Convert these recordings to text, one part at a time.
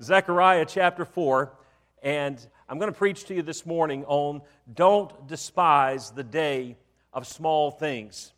Zechariah chapter 4, and I'm going to preach to you this morning on don't despise the day of small things.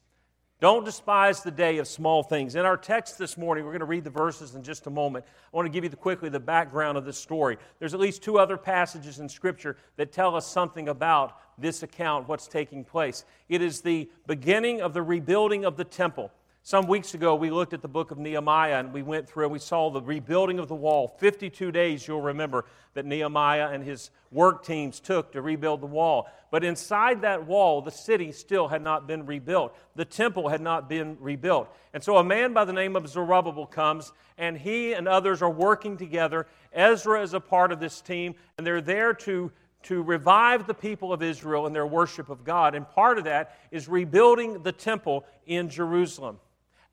Don't despise the day of small things. In our text this morning, we're going to read the verses in just a moment. I want to give you the, quickly the background of this story. There's at least two other passages in Scripture that tell us something about this account, what's taking place. It is the beginning of the rebuilding of the temple. Some weeks ago, we looked at the book of Nehemiah and we went through and we saw the rebuilding of the wall. 52 days, you'll remember, that Nehemiah and his work teams took to rebuild the wall. But inside that wall, the city still had not been rebuilt. The temple had not been rebuilt. And so a man by the name of Zerubbabel comes, and he and others are working together. Ezra is a part of this team, and they're there to to revive the people of Israel in their worship of God. And part of that is rebuilding the temple in Jerusalem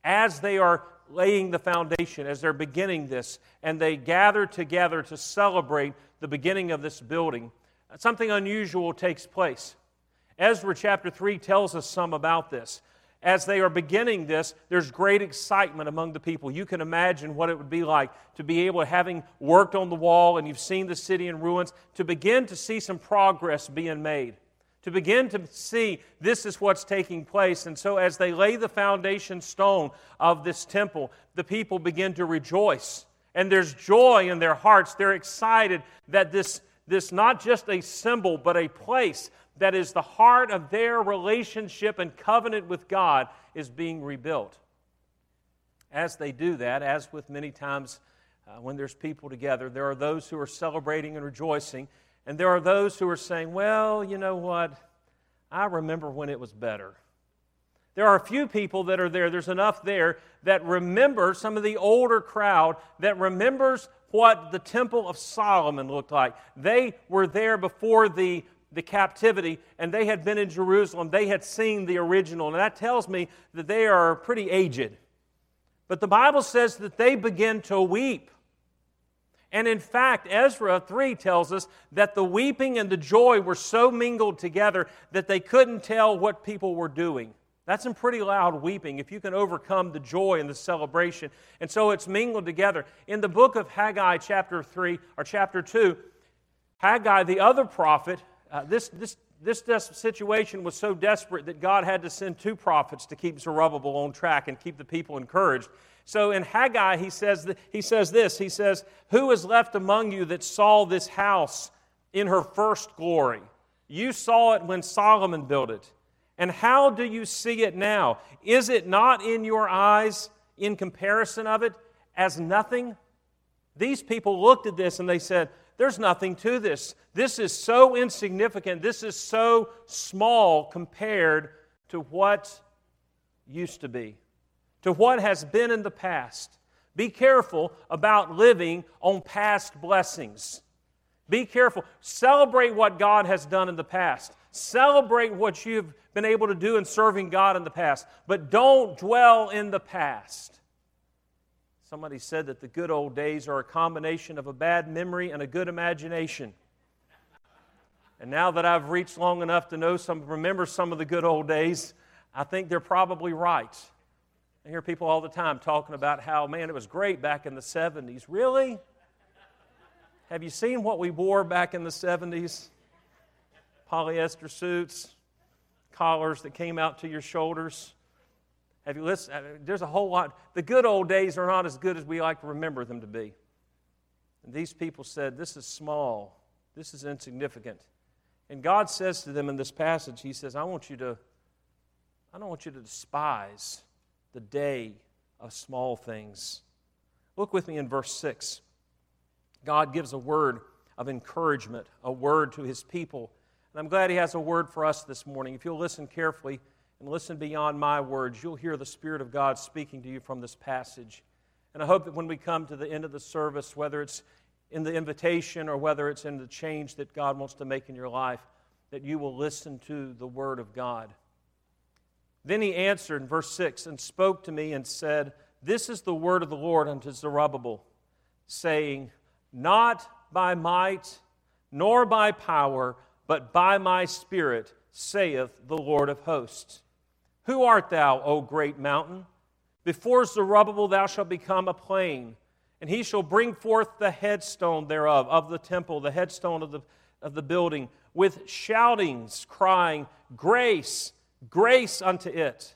as they are laying the foundation, as they're beginning this, and they gather together to celebrate the beginning of this building, something unusual takes place. Ezra chapter 3 tells us some about this. As they are beginning this, there's great excitement among the people. You can imagine what it would be like to be able, having worked on the wall and you've seen the city in ruins, to begin to see some progress being made to begin to see this is what's taking place. And so, as they lay the foundation stone of this temple, the people begin to rejoice. And there's joy in their hearts. They're excited that this, this not just a symbol, but a place that is the heart of their relationship and covenant with God is being rebuilt. As they do that, as with many times uh, when there's people together, there are those who are celebrating and rejoicing, and there are those who are saying, well, you know what? I remember when it was better. There are a few people that are there, there's enough there that remember some of the older crowd that remembers what the Temple of Solomon looked like. They were there before the, the captivity and they had been in Jerusalem. They had seen the original. And that tells me that they are pretty aged. But the Bible says that they begin to weep and in fact, Ezra 3 tells us that the weeping and the joy were so mingled together that they couldn't tell what people were doing. That's some pretty loud weeping if you can overcome the joy and the celebration. And so it's mingled together. In the book of Haggai, chapter 3 or chapter 2, Haggai, the other prophet, uh, this, this, this situation was so desperate that God had to send two prophets to keep Zerubbabel on track and keep the people encouraged. So in Haggai, he says, he says this He says, Who is left among you that saw this house in her first glory? You saw it when Solomon built it. And how do you see it now? Is it not in your eyes, in comparison of it, as nothing? These people looked at this and they said, There's nothing to this. This is so insignificant. This is so small compared to what used to be to what has been in the past. Be careful about living on past blessings. Be careful. Celebrate what God has done in the past. Celebrate what you've been able to do in serving God in the past. But don't dwell in the past. Somebody said that the good old days are a combination of a bad memory and a good imagination. And now that I've reached long enough to know some, remember some of the good old days, I think they're probably right. I hear people all the time talking about how, man, it was great back in the 70s. Really? Have you seen what we wore back in the 70s? Polyester suits, collars that came out to your shoulders. Have you listened? Uh, there's a whole lot. The good old days are not as good as we like to remember them to be. And these people said, This is small, this is insignificant. And God says to them in this passage, He says, I want you to, I don't want you to despise the day of small things. Look with me in verse 6. God gives a word of encouragement, a word to his people. And I'm glad he has a word for us this morning. If you'll listen carefully and listen beyond my words, you'll hear the Spirit of God speaking to you from this passage. And I hope that when we come to the end of the service, whether it's in the invitation or whether it's in the change that God wants to make in your life, that you will listen to the Word of God. Then he answered in verse 6 and spoke to me and said, This is the word of the Lord unto Zerubbabel, saying, Not by might nor by power, but by my spirit, saith the Lord of hosts. Who art thou, O great mountain? Before Zerubbabel thou shalt become a plain, And he shall bring forth the headstone thereof, of the temple, the headstone of the, of the building, with shoutings, crying, Grace, grace unto it.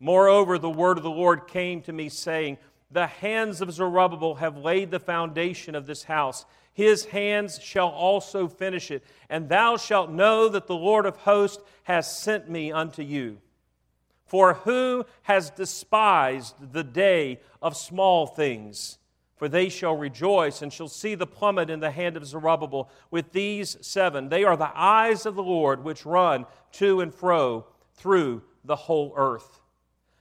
Moreover, the word of the Lord came to me, saying, The hands of Zerubbabel have laid the foundation of this house. His hands shall also finish it. And thou shalt know that the Lord of hosts has sent me unto you. For who has despised the day of small things? For they shall rejoice and shall see the plummet in the hand of Zerubbabel with these seven. They are the eyes of the Lord which run to and fro through the whole earth.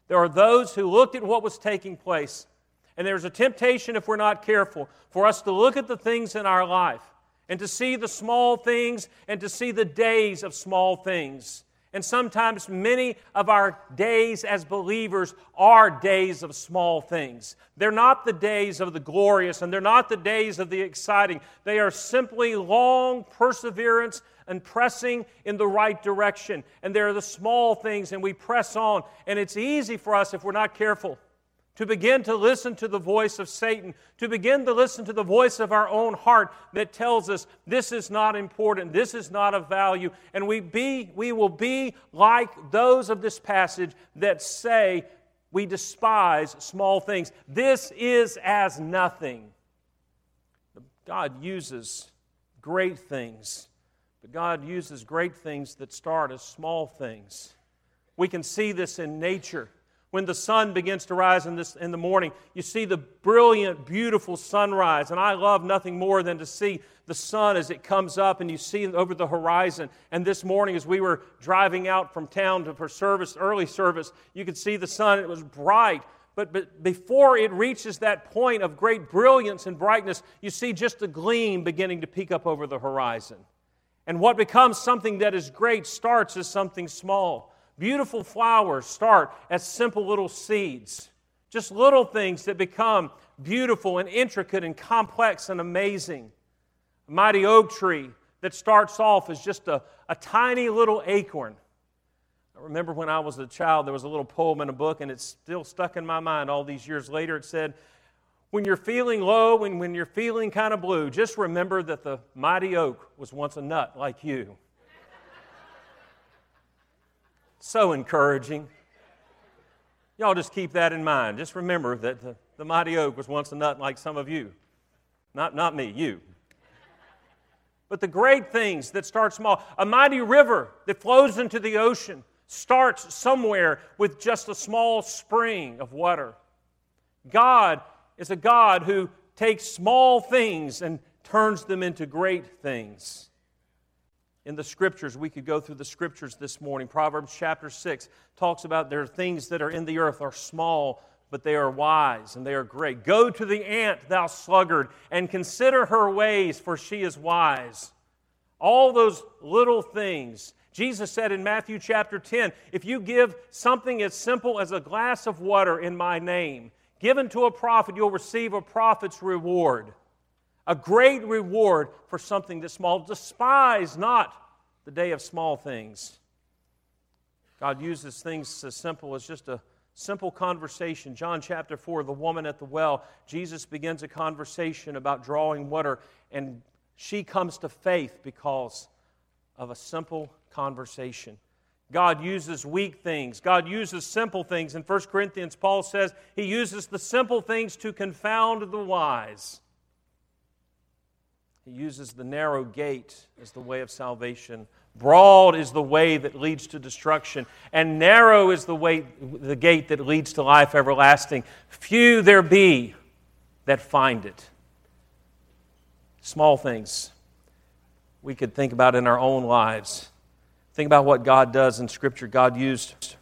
There are those who looked at what was taking place, and there's a temptation, if we're not careful, for us to look at the things in our life and to see the small things and to see the days of small things and sometimes many of our days as believers are days of small things. They're not the days of the glorious and they're not the days of the exciting. They are simply long perseverance and pressing in the right direction. And they're the small things and we press on. And it's easy for us if we're not careful to begin to listen to the voice of Satan, to begin to listen to the voice of our own heart that tells us this is not important, this is not of value, and we, be, we will be like those of this passage that say we despise small things. This is as nothing. God uses great things, but God uses great things that start as small things. We can see this in nature when the sun begins to rise in, this, in the morning, you see the brilliant, beautiful sunrise. And I love nothing more than to see the sun as it comes up and you see it over the horizon. And this morning, as we were driving out from town to, for service, early service, you could see the sun. It was bright. But, but before it reaches that point of great brilliance and brightness, you see just a gleam beginning to peek up over the horizon. And what becomes something that is great starts as something small. Beautiful flowers start as simple little seeds, just little things that become beautiful and intricate and complex and amazing. A mighty oak tree that starts off as just a, a tiny little acorn. I remember when I was a child, there was a little poem in a book, and it's still stuck in my mind all these years later. It said, When you're feeling low and when you're feeling kind of blue, just remember that the mighty oak was once a nut like you. So encouraging. Y'all just keep that in mind. Just remember that the, the mighty oak was once a nut like some of you. Not, not me, you. But the great things that start small, a mighty river that flows into the ocean starts somewhere with just a small spring of water. God is a God who takes small things and turns them into great things in the scriptures. We could go through the scriptures this morning. Proverbs chapter 6 talks about there are things that are in the earth are small, but they are wise and they are great. Go to the ant, thou sluggard, and consider her ways, for she is wise. All those little things. Jesus said in Matthew chapter 10 if you give something as simple as a glass of water in my name, given to a prophet, you'll receive a prophet's reward a great reward for something that's small. Despise not the day of small things. God uses things as simple as just a simple conversation. John chapter 4, the woman at the well, Jesus begins a conversation about drawing water, and she comes to faith because of a simple conversation. God uses weak things. God uses simple things. In 1 Corinthians, Paul says he uses the simple things to confound the wise. He uses the narrow gate as the way of salvation. Broad is the way that leads to destruction, and narrow is the way the gate that leads to life everlasting. Few there be that find it. Small things we could think about in our own lives. Think about what God does in Scripture. God used,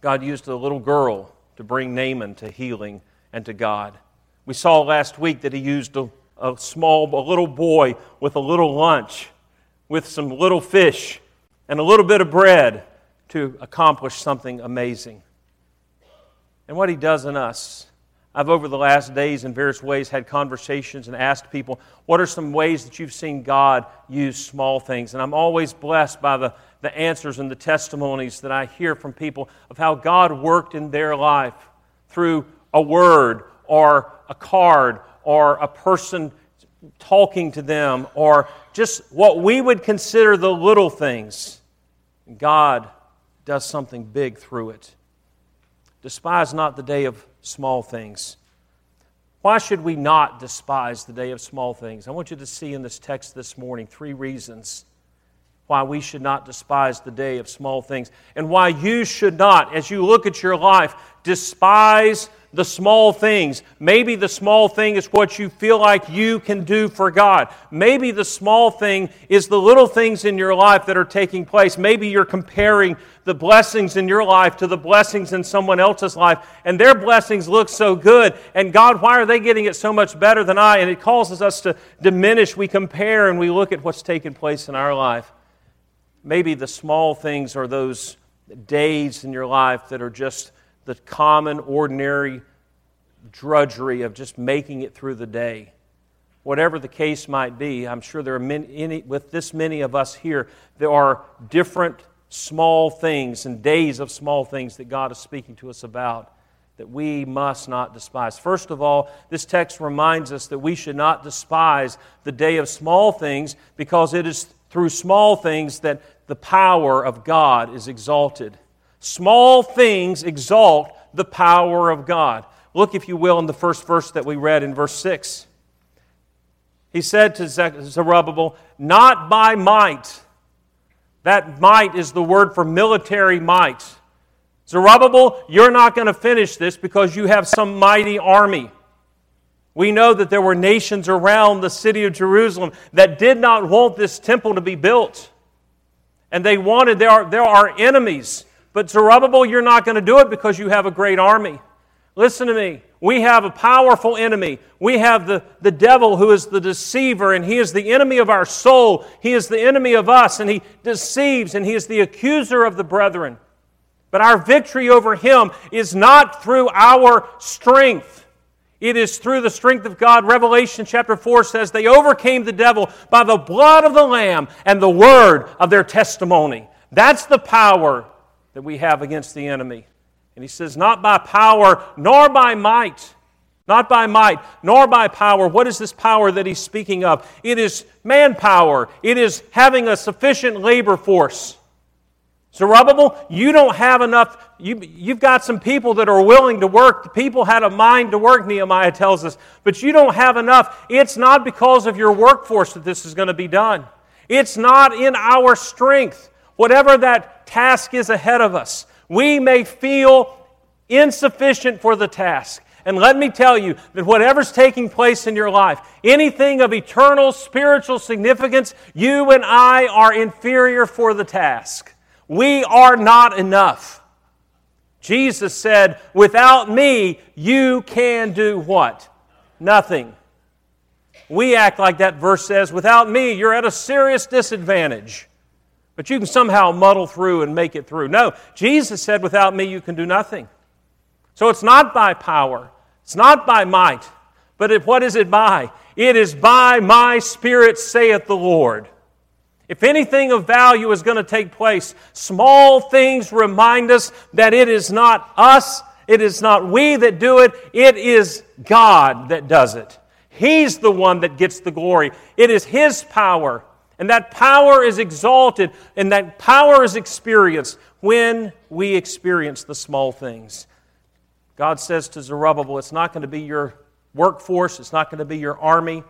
God used a little girl to bring Naaman to healing and to God. We saw last week that He used a a small, a little boy with a little lunch, with some little fish and a little bit of bread to accomplish something amazing. And what he does in us, I've over the last days in various ways had conversations and asked people, what are some ways that you've seen God use small things? And I'm always blessed by the, the answers and the testimonies that I hear from people of how God worked in their life through a word or a card or a person talking to them or just what we would consider the little things. God does something big through it. Despise not the day of small things. Why should we not despise the day of small things? I want you to see in this text this morning three reasons why we should not despise the day of small things and why you should not, as you look at your life, despise the small things. Maybe the small thing is what you feel like you can do for God. Maybe the small thing is the little things in your life that are taking place. Maybe you're comparing the blessings in your life to the blessings in someone else's life, and their blessings look so good. And God, why are they getting it so much better than I? And it causes us to diminish. We compare and we look at what's taking place in our life. Maybe the small things are those days in your life that are just the common, ordinary drudgery of just making it through the day. Whatever the case might be, I'm sure there are many, with this many of us here, there are different small things and days of small things that God is speaking to us about that we must not despise. First of all, this text reminds us that we should not despise the day of small things because it is through small things that the power of God is exalted. Small things exalt the power of God. Look, if you will, in the first verse that we read in verse 6. He said to Zerubbabel, Not by might. That might is the word for military might. Zerubbabel, you're not going to finish this because you have some mighty army. We know that there were nations around the city of Jerusalem that did not want this temple to be built. And they wanted, there are, there are enemies. But Zerubbabel, you're not going to do it because you have a great army. Listen to me. We have a powerful enemy. We have the, the devil who is the deceiver, and he is the enemy of our soul. He is the enemy of us, and he deceives, and he is the accuser of the brethren. But our victory over him is not through our strength. It is through the strength of God. Revelation chapter 4 says they overcame the devil by the blood of the Lamb and the word of their testimony. That's the power that we have against the enemy. And he says, Not by power, nor by might. Not by might, nor by power. What is this power that he's speaking of? It is manpower, it is having a sufficient labor force. Zerubbabel, you don't have enough. You, you've got some people that are willing to work. The people had a mind to work, Nehemiah tells us, but you don't have enough. It's not because of your workforce that this is going to be done. It's not in our strength. Whatever that task is ahead of us, we may feel insufficient for the task. And let me tell you that whatever's taking place in your life, anything of eternal spiritual significance, you and I are inferior for the task. We are not enough. Jesus said, Without me, you can do what? Nothing. We act like that verse says, Without me, you're at a serious disadvantage. But you can somehow muddle through and make it through. No, Jesus said, Without me, you can do nothing. So it's not by power, it's not by might, but what is it by? It is by my Spirit, saith the Lord. If anything of value is going to take place, small things remind us that it is not us, it is not we that do it, it is God that does it. He's the one that gets the glory. It is His power. And that power is exalted, and that power is experienced when we experience the small things. God says to Zerubbabel, it's not going to be your workforce, it's not going to be your army.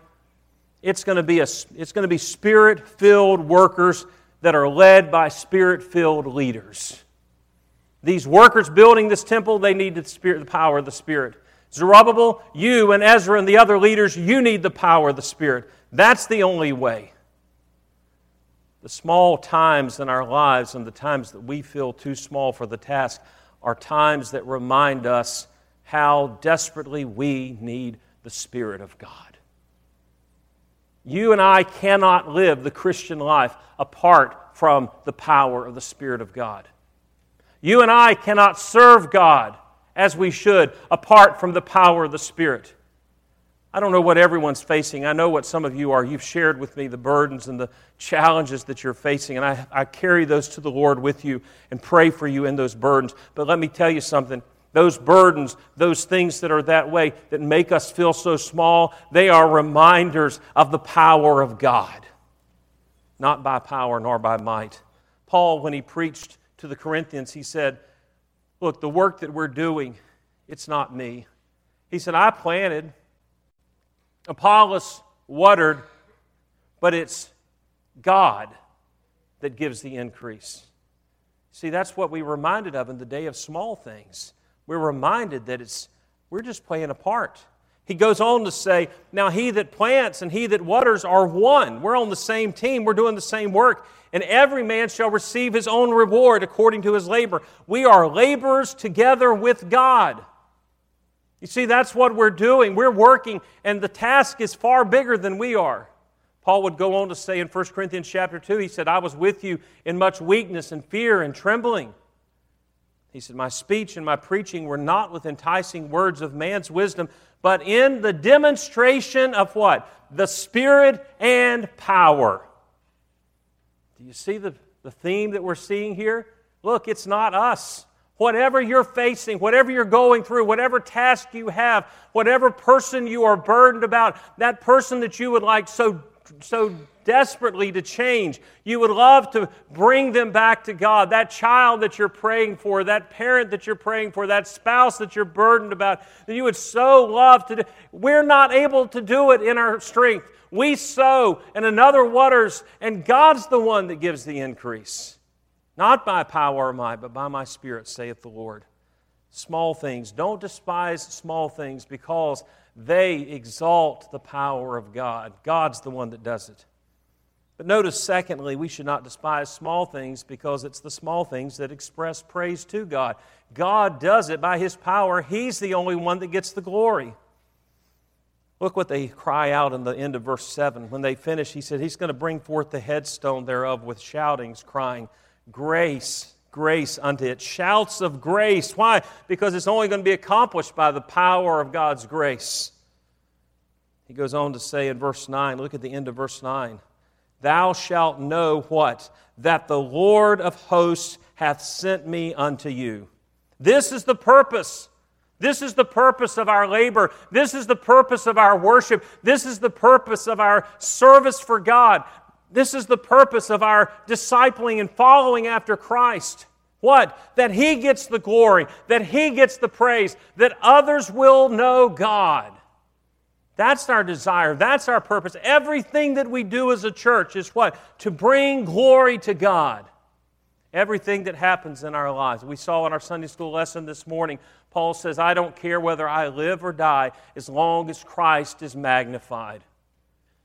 It's going to be, a, it's going to be spirit filled workers that are led by spirit filled leaders. These workers building this temple, they need the, spirit, the power of the Spirit. Zerubbabel, you and Ezra and the other leaders, you need the power of the Spirit. That's the only way. The small times in our lives and the times that we feel too small for the task are times that remind us how desperately we need the Spirit of God. You and I cannot live the Christian life apart from the power of the Spirit of God. You and I cannot serve God as we should apart from the power of the Spirit. I don't know what everyone's facing. I know what some of you are. You've shared with me the burdens and the challenges that you're facing, and I, I carry those to the Lord with you and pray for you in those burdens. But let me tell you something those burdens, those things that are that way that make us feel so small, they are reminders of the power of God. Not by power nor by might. Paul, when he preached to the Corinthians, he said, Look, the work that we're doing, it's not me. He said, I planted, Apollos watered, but it's God that gives the increase. See, that's what we reminded of in the day of small things. We're reminded that it's we're just playing a part. He goes on to say, Now he that plants and he that waters are one. We're on the same team, we're doing the same work, and every man shall receive his own reward according to his labor. We are laborers together with God. You see, that's what we're doing. We're working, and the task is far bigger than we are. Paul would go on to say in 1 Corinthians chapter 2, he said, I was with you in much weakness and fear and trembling. He said, My speech and my preaching were not with enticing words of man's wisdom, but in the demonstration of what? The Spirit and power. Do you see the, the theme that we're seeing here? Look, it's not us. Whatever you're facing, whatever you're going through, whatever task you have, whatever person you are burdened about, that person that you would like so so desperately to change. You would love to bring them back to God. That child that you're praying for, that parent that you're praying for, that spouse that you're burdened about, that you would so love to do. We're not able to do it in our strength. We sow, and another waters, and God's the one that gives the increase. Not by power or might, but by my Spirit, saith the Lord. Small things. Don't despise small things because they exalt the power of God. God's the one that does it. But notice, secondly, we should not despise small things because it's the small things that express praise to God. God does it by His power, He's the only one that gets the glory. Look what they cry out in the end of verse 7. When they finish, He said, He's going to bring forth the headstone thereof with shoutings, crying, Grace grace unto it. Shouts of grace. Why? Because it's only going to be accomplished by the power of God's grace. He goes on to say in verse 9, look at the end of verse 9. Thou shalt know what? That the Lord of hosts hath sent me unto you. This is the purpose. This is the purpose of our labor. This is the purpose of our worship. This is the purpose of our service for God. This is the purpose of our discipling and following after Christ. What? That He gets the glory, that He gets the praise, that others will know God. That's our desire. That's our purpose. Everything that we do as a church is what? To bring glory to God. Everything that happens in our lives. We saw in our Sunday school lesson this morning, Paul says, I don't care whether I live or die as long as Christ is magnified.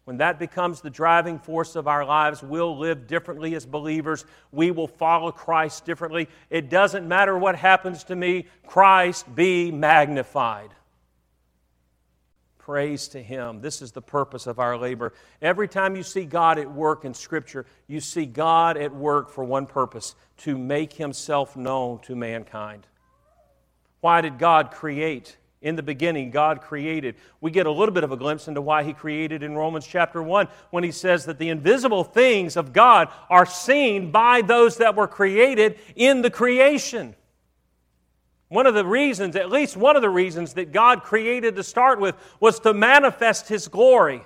When that becomes the driving force of our lives, we'll live differently as believers. We will follow Christ differently. It doesn't matter what happens to me, Christ be magnified. Praise to Him. This is the purpose of our labor. Every time you see God at work in Scripture, you see God at work for one purpose to make Himself known to mankind. Why did God create? In the beginning, God created. We get a little bit of a glimpse into why He created in Romans chapter 1 when He says that the invisible things of God are seen by those that were created in the creation. One of the reasons, at least one of the reasons that God created to start with, was to manifest His glory.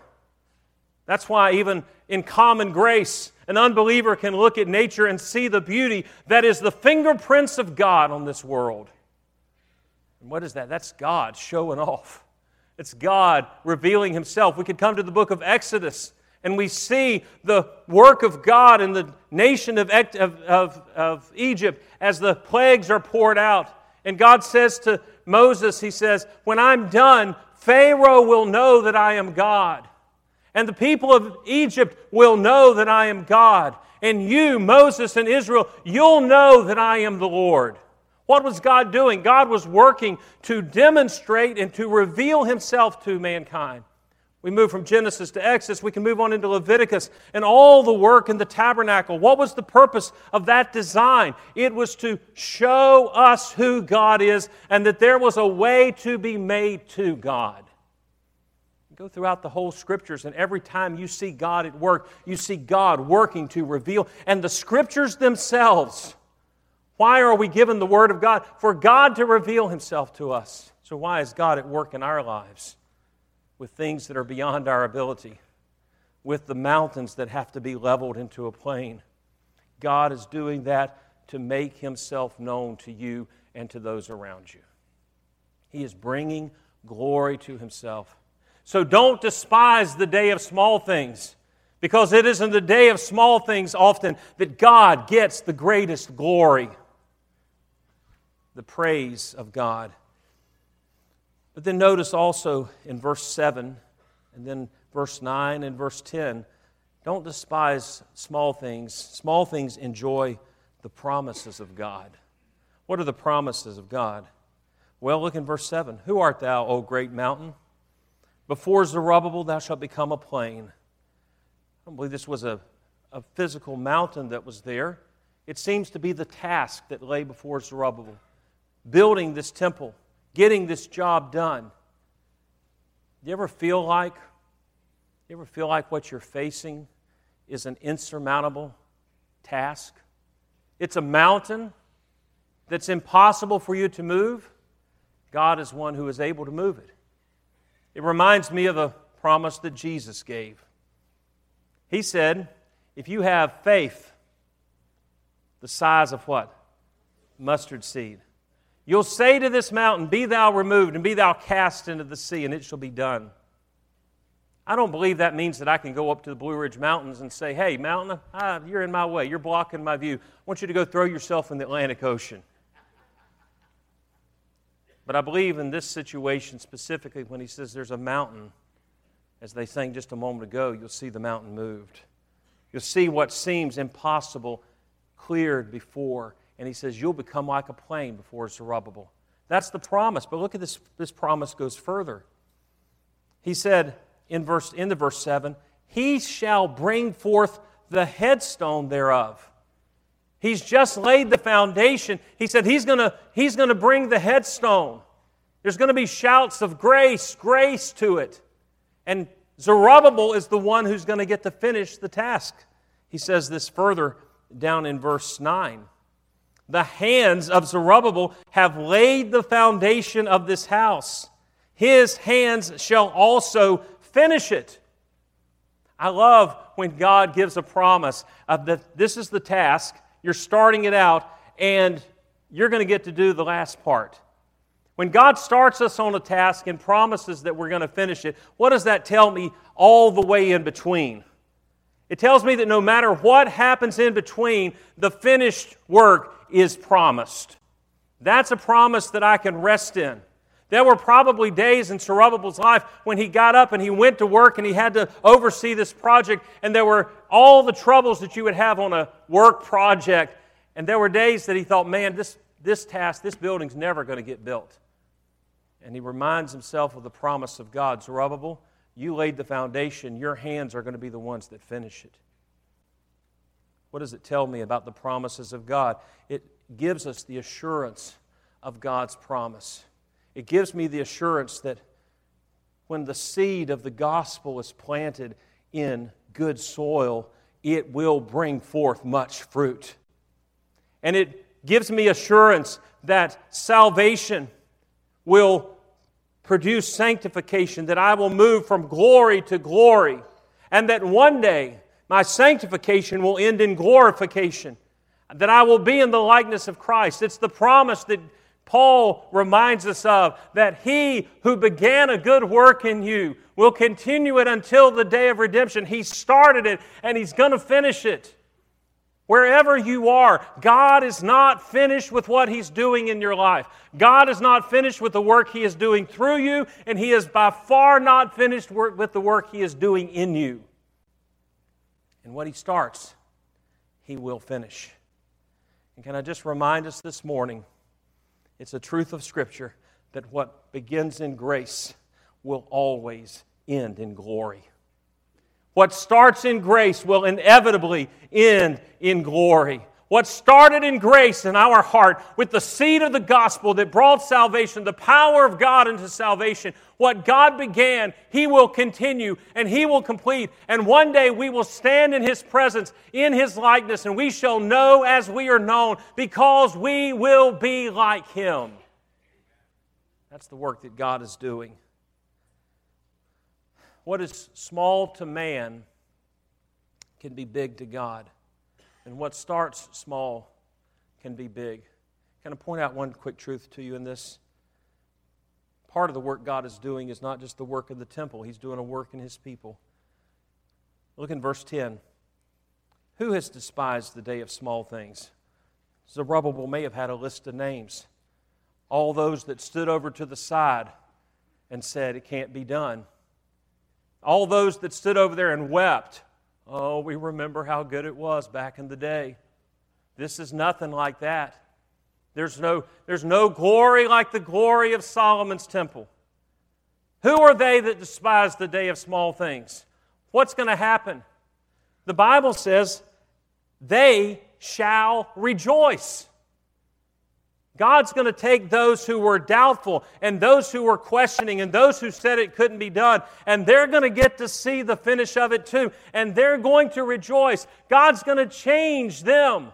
That's why, even in common grace, an unbeliever can look at nature and see the beauty that is the fingerprints of God on this world. And what is that? That's God showing off. It's God revealing Himself. We could come to the book of Exodus and we see the work of God in the nation of, of, of, Egypt as the plagues are poured out. And God says to Moses, He says, When I'm done, Pharaoh will know that I am God. And the people of Egypt will know that I am God. And you, Moses and Israel, you'll know that I am the Lord. What was God doing? God was working to demonstrate and to reveal himself to mankind. We move from Genesis to Exodus, we can move on into Leviticus and all the work in the tabernacle. What was the purpose of that design? It was to show us who God is and that there was a way to be made to God. Go throughout the whole scriptures, and every time you see God at work, you see God working to reveal. And the scriptures themselves Why are we given the Word of God? For God to reveal Himself to us. So, why is God at work in our lives with things that are beyond our ability, with the mountains that have to be leveled into a plain? God is doing that to make Himself known to you and to those around you. He is bringing glory to Himself. So, don't despise the day of small things. Because it is in the day of small things often that God gets the greatest glory the praise of God. But then notice also in verse 7 and then verse 9 and verse 10 don't despise small things. Small things enjoy the promises of God. What are the promises of God? Well, look in verse 7. Who art thou, O great mountain? Before Zerubbabel, thou shalt become a plain. I don't believe this was a, a physical mountain that was there. It seems to be the task that lay before Zerubbabel building this temple, getting this job done. Do you ever feel like you ever feel like what you're facing is an insurmountable task? It's a mountain that's impossible for you to move. God is one who is able to move it. It reminds me of a promise that Jesus gave. He said, If you have faith the size of what? Mustard seed. You'll say to this mountain, Be thou removed, and be thou cast into the sea, and it shall be done. I don't believe that means that I can go up to the Blue Ridge Mountains and say, Hey, mountain, ah, you're in my way. You're blocking my view. I want you to go throw yourself in the Atlantic Ocean. But I believe in this situation specifically, when he says there's a mountain, as they sang just a moment ago, you'll see the mountain moved. You'll see what seems impossible cleared before and he says, You'll become like a plain before Zerubbabel. That's the promise. But look at this, this promise goes further. He said in, verse, in the verse 7, He shall bring forth the headstone thereof. He's just laid the foundation. He said he's going he's to bring the headstone. There's going to be shouts of grace, grace to it. And Zerubbabel is the one who's going to get to finish the task. He says this further down in verse 9 the hands of Zerubbabel have laid the foundation of this house. His hands shall also finish it. I love when God gives a promise of that this is the task, you're starting it out, and you're going to get to do the last part. When God starts us on a task and promises that we're going to finish it, what does that tell me all the way in between? It tells me that no matter what happens in between, the finished work is promised. That's a promise that I can rest in. There were probably days in Zerubbabel's life when he got up and he went to work and he had to oversee this project, and there were all the troubles that you would have on a work project. And there were days that he thought, man, this, this task, this building's never going to get built. And he reminds himself of the promise of God Zerubbabel, you laid the foundation, your hands are going to be the ones that finish it. What does it tell me about the promises of God? It gives us the assurance of God's promise. It gives me the assurance that when the seed of the gospel is planted in good soil, it will bring forth much fruit. And it gives me assurance that salvation will produce sanctification, that I will move from glory to glory, and that one day my sanctification will end in glorification, that I will be in the likeness of Christ. It's the promise that Paul reminds us of that he who began a good work in you will continue it until the day of redemption. He started it and he's going to finish it. Wherever you are, God is not finished with what He's doing in your life. God is not finished with the work He is doing through you, and He is by far not finished with the work He is doing in you. And what he starts, he will finish. And can I just remind us this morning it's a truth of Scripture that what begins in grace will always end in glory. What starts in grace will inevitably end in glory. What started in grace in our heart with the seed of the gospel that brought salvation, the power of God into salvation, what God began, He will continue and He will complete. And one day we will stand in His presence, in His likeness, and we shall know as we are known because we will be like Him. That's the work that God is doing. What is small to man can be big to God. And what starts small can be big. Can I point out one quick truth to you in this? Part of the work God is doing is not just the work of the temple, He's doing a work in His people. Look in verse 10. Who has despised the day of small things? Zerubbabel may have had a list of names. All those that stood over to the side and said, It can't be done. All those that stood over there and wept Oh, we remember how good it was back in the day. This is nothing like that. There's no, there's no glory like the glory of Solomon's temple. Who are they that despise the day of small things? What's going to happen? The Bible says, they shall rejoice. God's going to take those who were doubtful and those who were questioning and those who said it couldn't be done, and they're going to get to see the finish of it too, and they're going to rejoice. God's going to change them.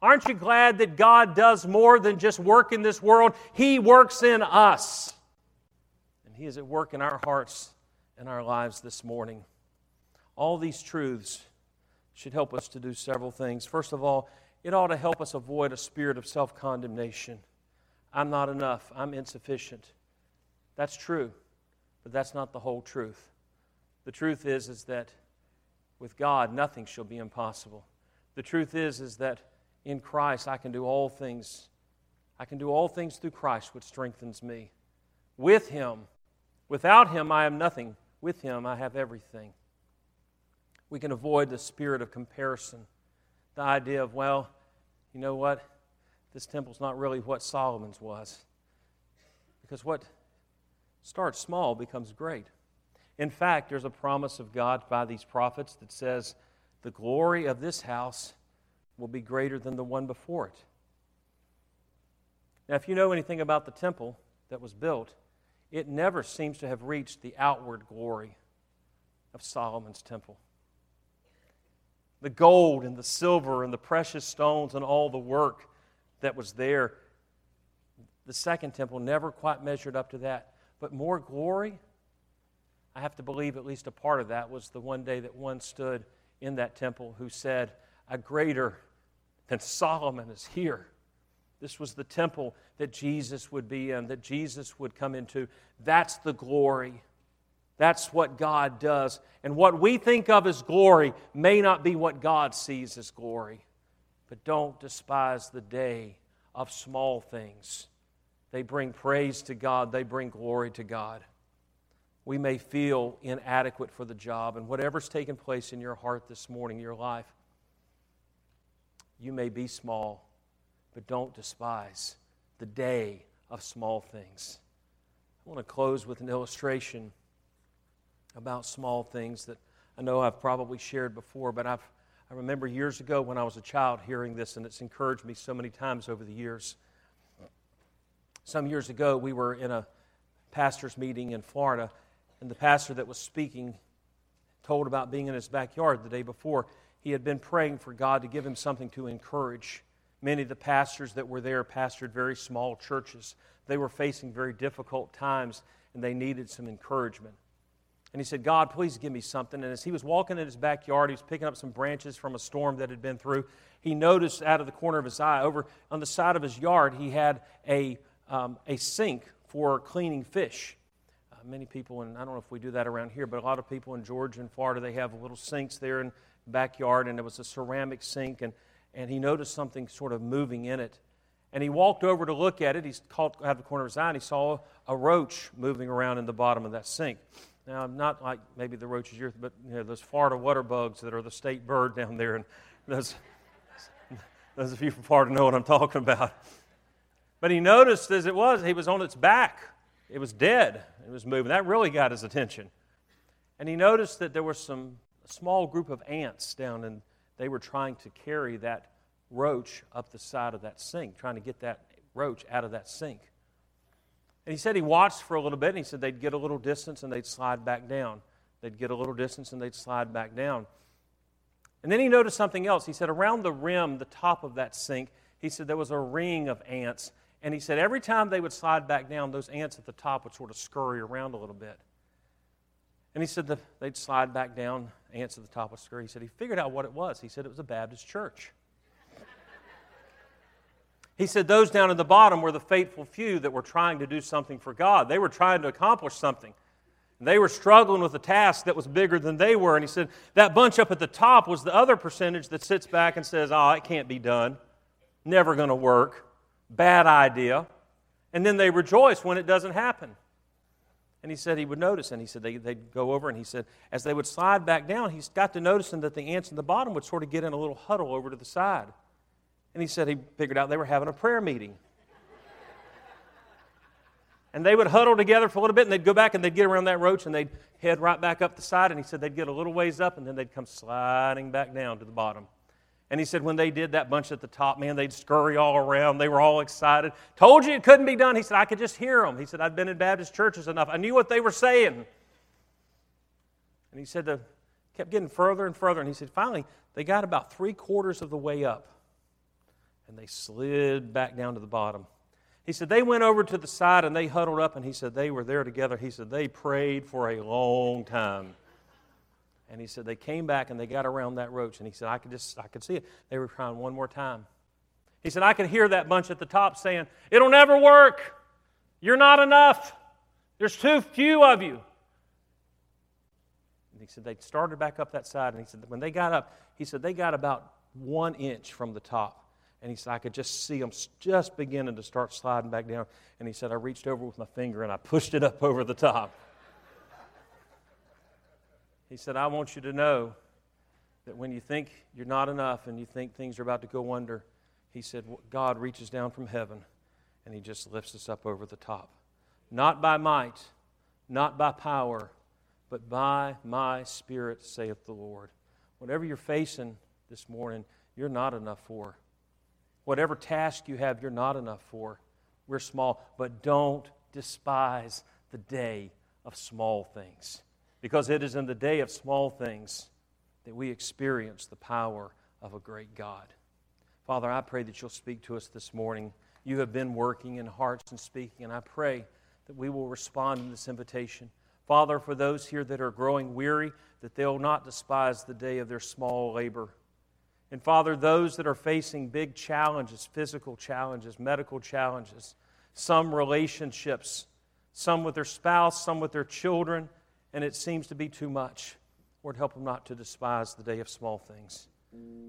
Aren't you glad that God does more than just work in this world? He works in us. And He is at work in our hearts and our lives this morning. All these truths should help us to do several things. First of all, it ought to help us avoid a spirit of self condemnation. I'm not enough. I'm insufficient. That's true, but that's not the whole truth. The truth is, is that with God, nothing shall be impossible. The truth is, is that in Christ, I can do all things. I can do all things through Christ, which strengthens me. With Him, without Him, I am nothing. With Him, I have everything. We can avoid the spirit of comparison the idea of, well, you know what? This temple's not really what Solomon's was. Because what starts small becomes great. In fact, there's a promise of God by these prophets that says, the glory of this house will be greater than the one before it. Now, if you know anything about the temple that was built, it never seems to have reached the outward glory of Solomon's temple the gold and the silver and the precious stones and all the work that was there. The second temple never quite measured up to that. But more glory, I have to believe at least a part of that was the one day that one stood in that temple who said, A greater than Solomon is here. This was the temple that Jesus would be in, that Jesus would come into. That's the glory that's what God does. And what we think of as glory may not be what God sees as glory. But don't despise the day of small things. They bring praise to God, they bring glory to God. We may feel inadequate for the job, and whatever's taken place in your heart this morning, your life, you may be small, but don't despise the day of small things. I want to close with an illustration about small things that I know I've probably shared before, but I've, I remember years ago when I was a child hearing this, and it's encouraged me so many times over the years. Some years ago, we were in a pastor's meeting in Florida, and the pastor that was speaking told about being in his backyard the day before. He had been praying for God to give him something to encourage. Many of the pastors that were there pastored very small churches. They were facing very difficult times, and they needed some encouragement. And he said, God, please give me something. And as he was walking in his backyard, he was picking up some branches from a storm that had been through. He noticed out of the corner of his eye, over on the side of his yard, he had a, um, a sink for cleaning fish. Uh, many people, and I don't know if we do that around here, but a lot of people in Georgia and Florida, they have little sinks there in the backyard, and it was a ceramic sink, and, and he noticed something sort of moving in it. And he walked over to look at it. He caught out of the corner of his eye, and he saw a roach moving around in the bottom of that sink. Now, not like maybe the roaches here, but you know, those Florida water bugs that are the state bird down there. And those, those of you from Florida know what I'm talking about. But he noticed as it was, he was on its back. It was dead. It was moving. That really got his attention. And he noticed that there was some small group of ants down, and they were trying to carry that roach up the side of that sink, trying to get that roach out of that sink. And he said he watched for a little bit, and he said they'd get a little distance and they'd slide back down. They'd get a little distance and they'd slide back down. And then he noticed something else. He said around the rim, the top of that sink, he said there was a ring of ants. And he said every time they would slide back down, those ants at the top would sort of scurry around a little bit. And he said they'd slide back down, ants at the top would scurry. He said he figured out what it was. He said it was a Baptist church. He said those down at the bottom were the faithful few that were trying to do something for God. They were trying to accomplish something. They were struggling with a task that was bigger than they were. And he said that bunch up at the top was the other percentage that sits back and says, Oh, it can't be done. Never going to work. Bad idea. And then they rejoice when it doesn't happen. And he said he would notice, and he said they, would go over, and he said as they would slide back down, he's got to noticing that the ants in the bottom would sort of get in a little huddle over to the side. And he said he figured out they were having a prayer meeting. and they would huddle together for a little bit, and they'd go back and they'd get around that roach, and they'd head right back up the side. And he said they'd get a little ways up, and then they'd come sliding back down to the bottom. And he said when they did that bunch at the top, man, they'd scurry all around. They were all excited. Told you it couldn't be done. He said, I could just hear them. He said, I'd been in Baptist churches enough. I knew what they were saying. And he said, they kept getting further and further. And he said, finally, they got about three quarters of the way up. And they slid back down to the bottom. He said, they went over to the side and they huddled up. And he said, they were there together. He said, they prayed for a long time. And he said they came back and they got around that roach. And he said, I could just, I could see it. They were trying one more time. He said, I could hear that bunch at the top saying, It'll never work. You're not enough. There's too few of you. And he said they started back up that side. And he said, when they got up, he said they got about one inch from the top. And he said, I could just see them just beginning to start sliding back down. And he said, I reached over with my finger and I pushed it up over the top. He said, I want you to know that when you think you're not enough and you think things are about to go under, he said, God reaches down from heaven and he just lifts us up over the top. Not by might, not by power, but by my spirit, saith the Lord. Whatever you're facing this morning, you're not enough for. Whatever task you have, you're not enough for. We're small, but don't despise the day of small things because it is in the day of small things that we experience the power of a great God. Father, I pray that you'll speak to us this morning. You have been working in hearts and speaking, and I pray that we will respond to this invitation. Father, for those here that are growing weary, that they'll not despise the day of their small labor. And Father, those that are facing big challenges, physical challenges, medical challenges, some relationships, some with their spouse, some with their children, and it seems to be too much. Lord, help them not to despise the day of small things.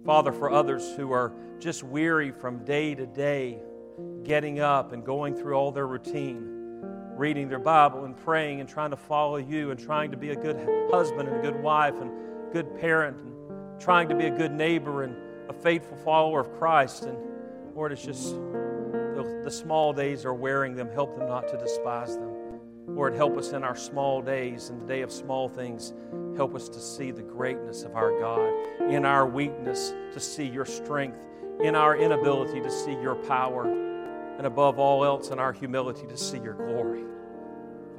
Father, for others who are just weary from day to day, getting up and going through all their routine, reading their Bible and praying and trying to follow you and trying to be a good husband and a good wife and good parent and trying to be a good neighbor and a faithful follower of Christ. And Lord, it's just the, the small days are wearing them. Help them not to despise them. Lord, help us in our small days, in the day of small things. Help us to see the greatness of our God, in our weakness, to see your strength, in our inability to see your power, and above all else, in our humility, to see your glory.